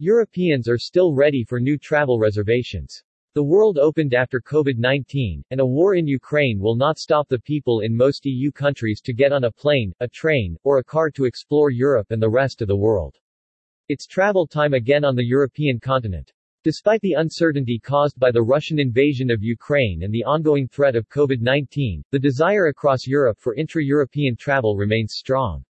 Europeans are still ready for new travel reservations. The world opened after COVID-19, and a war in Ukraine will not stop the people in most EU countries to get on a plane, a train, or a car to explore Europe and the rest of the world. It's travel time again on the European continent. Despite the uncertainty caused by the Russian invasion of Ukraine and the ongoing threat of COVID-19, the desire across Europe for intra-European travel remains strong.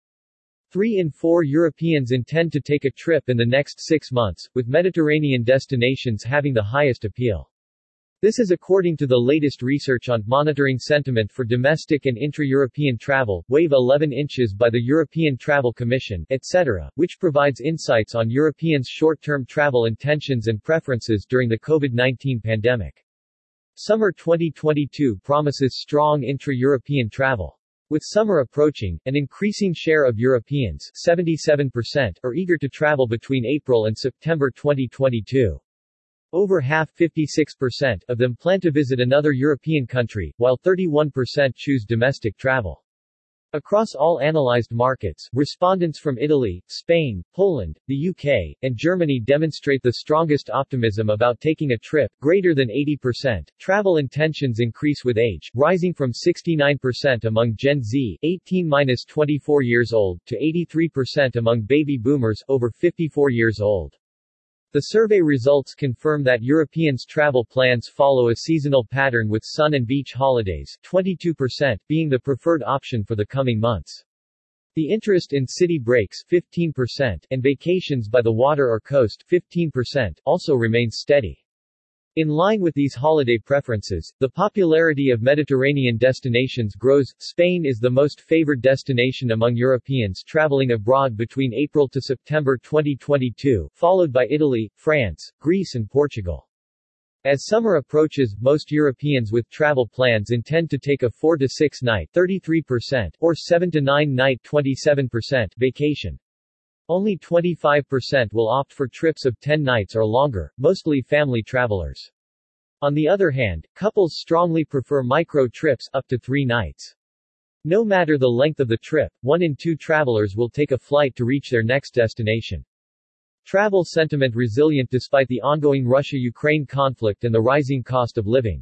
Three in four Europeans intend to take a trip in the next six months, with Mediterranean destinations having the highest appeal. This is according to the latest research on monitoring sentiment for domestic and intra-European travel, Wave 11 inches by the European Travel Commission, ETC, which provides insights on Europeans' short-term travel intentions and preferences during the COVID-19 pandemic. Summer 2022 promises strong intra-European travel. With summer approaching, an increasing share of Europeans 77% are eager to travel between April and September 2022. Over half 56% of them plan to visit another European country, while 31% choose domestic travel. Across all analyzed markets, respondents from Italy, Spain, Poland, the UK, and Germany demonstrate the strongest optimism about taking a trip, greater than 80%. Travel intentions increase with age, rising from 69% among Gen Z, 18-24 years old, to 83% among baby boomers, over 54 years old. The survey results confirm that Europeans' travel plans follow a seasonal pattern with sun and beach holidays 22% being the preferred option for the coming months. The interest in city breaks 15% and vacations by the water or coast 15% also remains steady. In line with these holiday preferences, the popularity of Mediterranean destinations grows. Spain is the most favored destination among Europeans traveling abroad between April to September 2022, followed by Italy, France, Greece and Portugal. As summer approaches, most Europeans with travel plans intend to take a 4 to 6 night 33% or 7 to 9 night 27% vacation. Only 25% will opt for trips of 10 nights or longer, mostly family travelers. On the other hand, couples strongly prefer micro trips up to 3 nights. No matter the length of the trip, one in two travelers will take a flight to reach their next destination. Travel sentiment resilient despite the ongoing Russia-Ukraine conflict and the rising cost of living.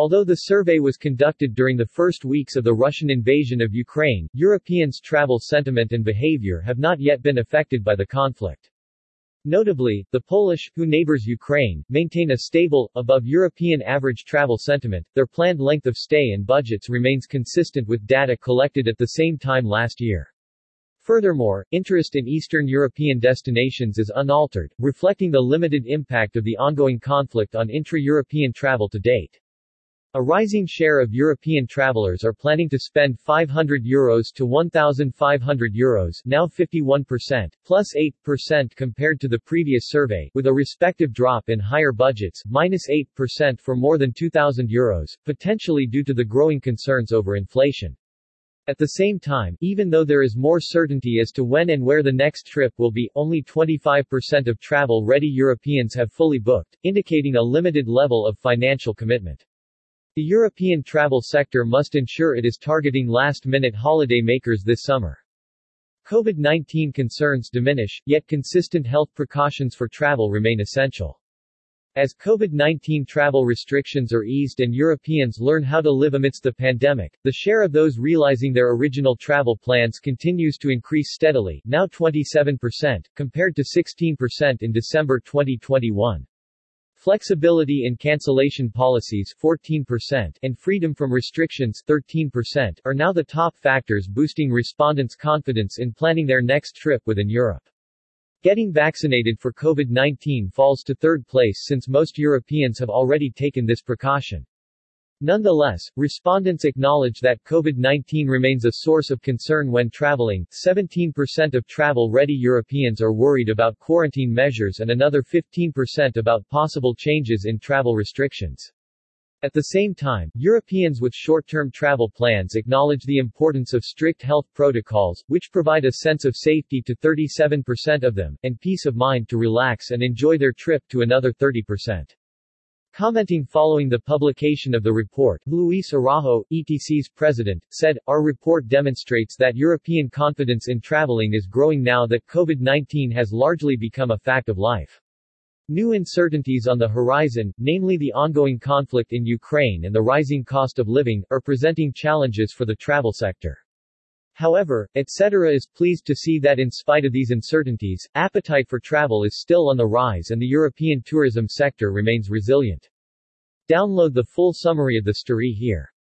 Although the survey was conducted during the first weeks of the Russian invasion of Ukraine, Europeans' travel sentiment and behavior have not yet been affected by the conflict. Notably, the Polish, who neighbors Ukraine, maintain a stable, above European average travel sentiment. Their planned length of stay and budgets remains consistent with data collected at the same time last year. Furthermore, interest in Eastern European destinations is unaltered, reflecting the limited impact of the ongoing conflict on intra-European travel to date. A rising share of European travelers are planning to spend 500 euros to 1,500 euros now 51%, plus 8% compared to the previous survey, with a respective drop in higher budgets, minus 8% for more than 2,000 euros, potentially due to the growing concerns over inflation. At the same time, even though there is more certainty as to when and where the next trip will be, only 25% of travel-ready Europeans have fully booked, indicating a limited level of financial commitment. The European travel sector must ensure it is targeting last-minute holiday makers this summer. COVID-19 concerns diminish, yet consistent health precautions for travel remain essential. As COVID-19 travel restrictions are eased and Europeans learn how to live amidst the pandemic, the share of those realizing their original travel plans continues to increase steadily, now 27%, compared to 16% in December 2021. Flexibility in cancellation policies 14% and freedom from restrictions 13% are now the top factors boosting respondents' confidence in planning their next trip within Europe. Getting vaccinated for COVID-19 falls to third place since most Europeans have already taken this precaution. Nonetheless, respondents acknowledge that COVID-19 remains a source of concern when traveling. 17% of travel-ready Europeans are worried about quarantine measures and another 15% about possible changes in travel restrictions. At the same time, Europeans with short-term travel plans acknowledge the importance of strict health protocols, which provide a sense of safety to 37% of them, and peace of mind to relax and enjoy their trip to another 30%. Commenting following the publication of the report, Luis Araujo, ETC's president, said, Our report demonstrates that European confidence in traveling is growing now that COVID-19 has largely become a fact of life. New uncertainties on the horizon, namely the ongoing conflict in Ukraine and the rising cost of living, are presenting challenges for the travel sector. However, ETC is pleased to see that in spite of these uncertainties, appetite for travel is still on the rise and the European tourism sector remains resilient. Download the full summary of the story here.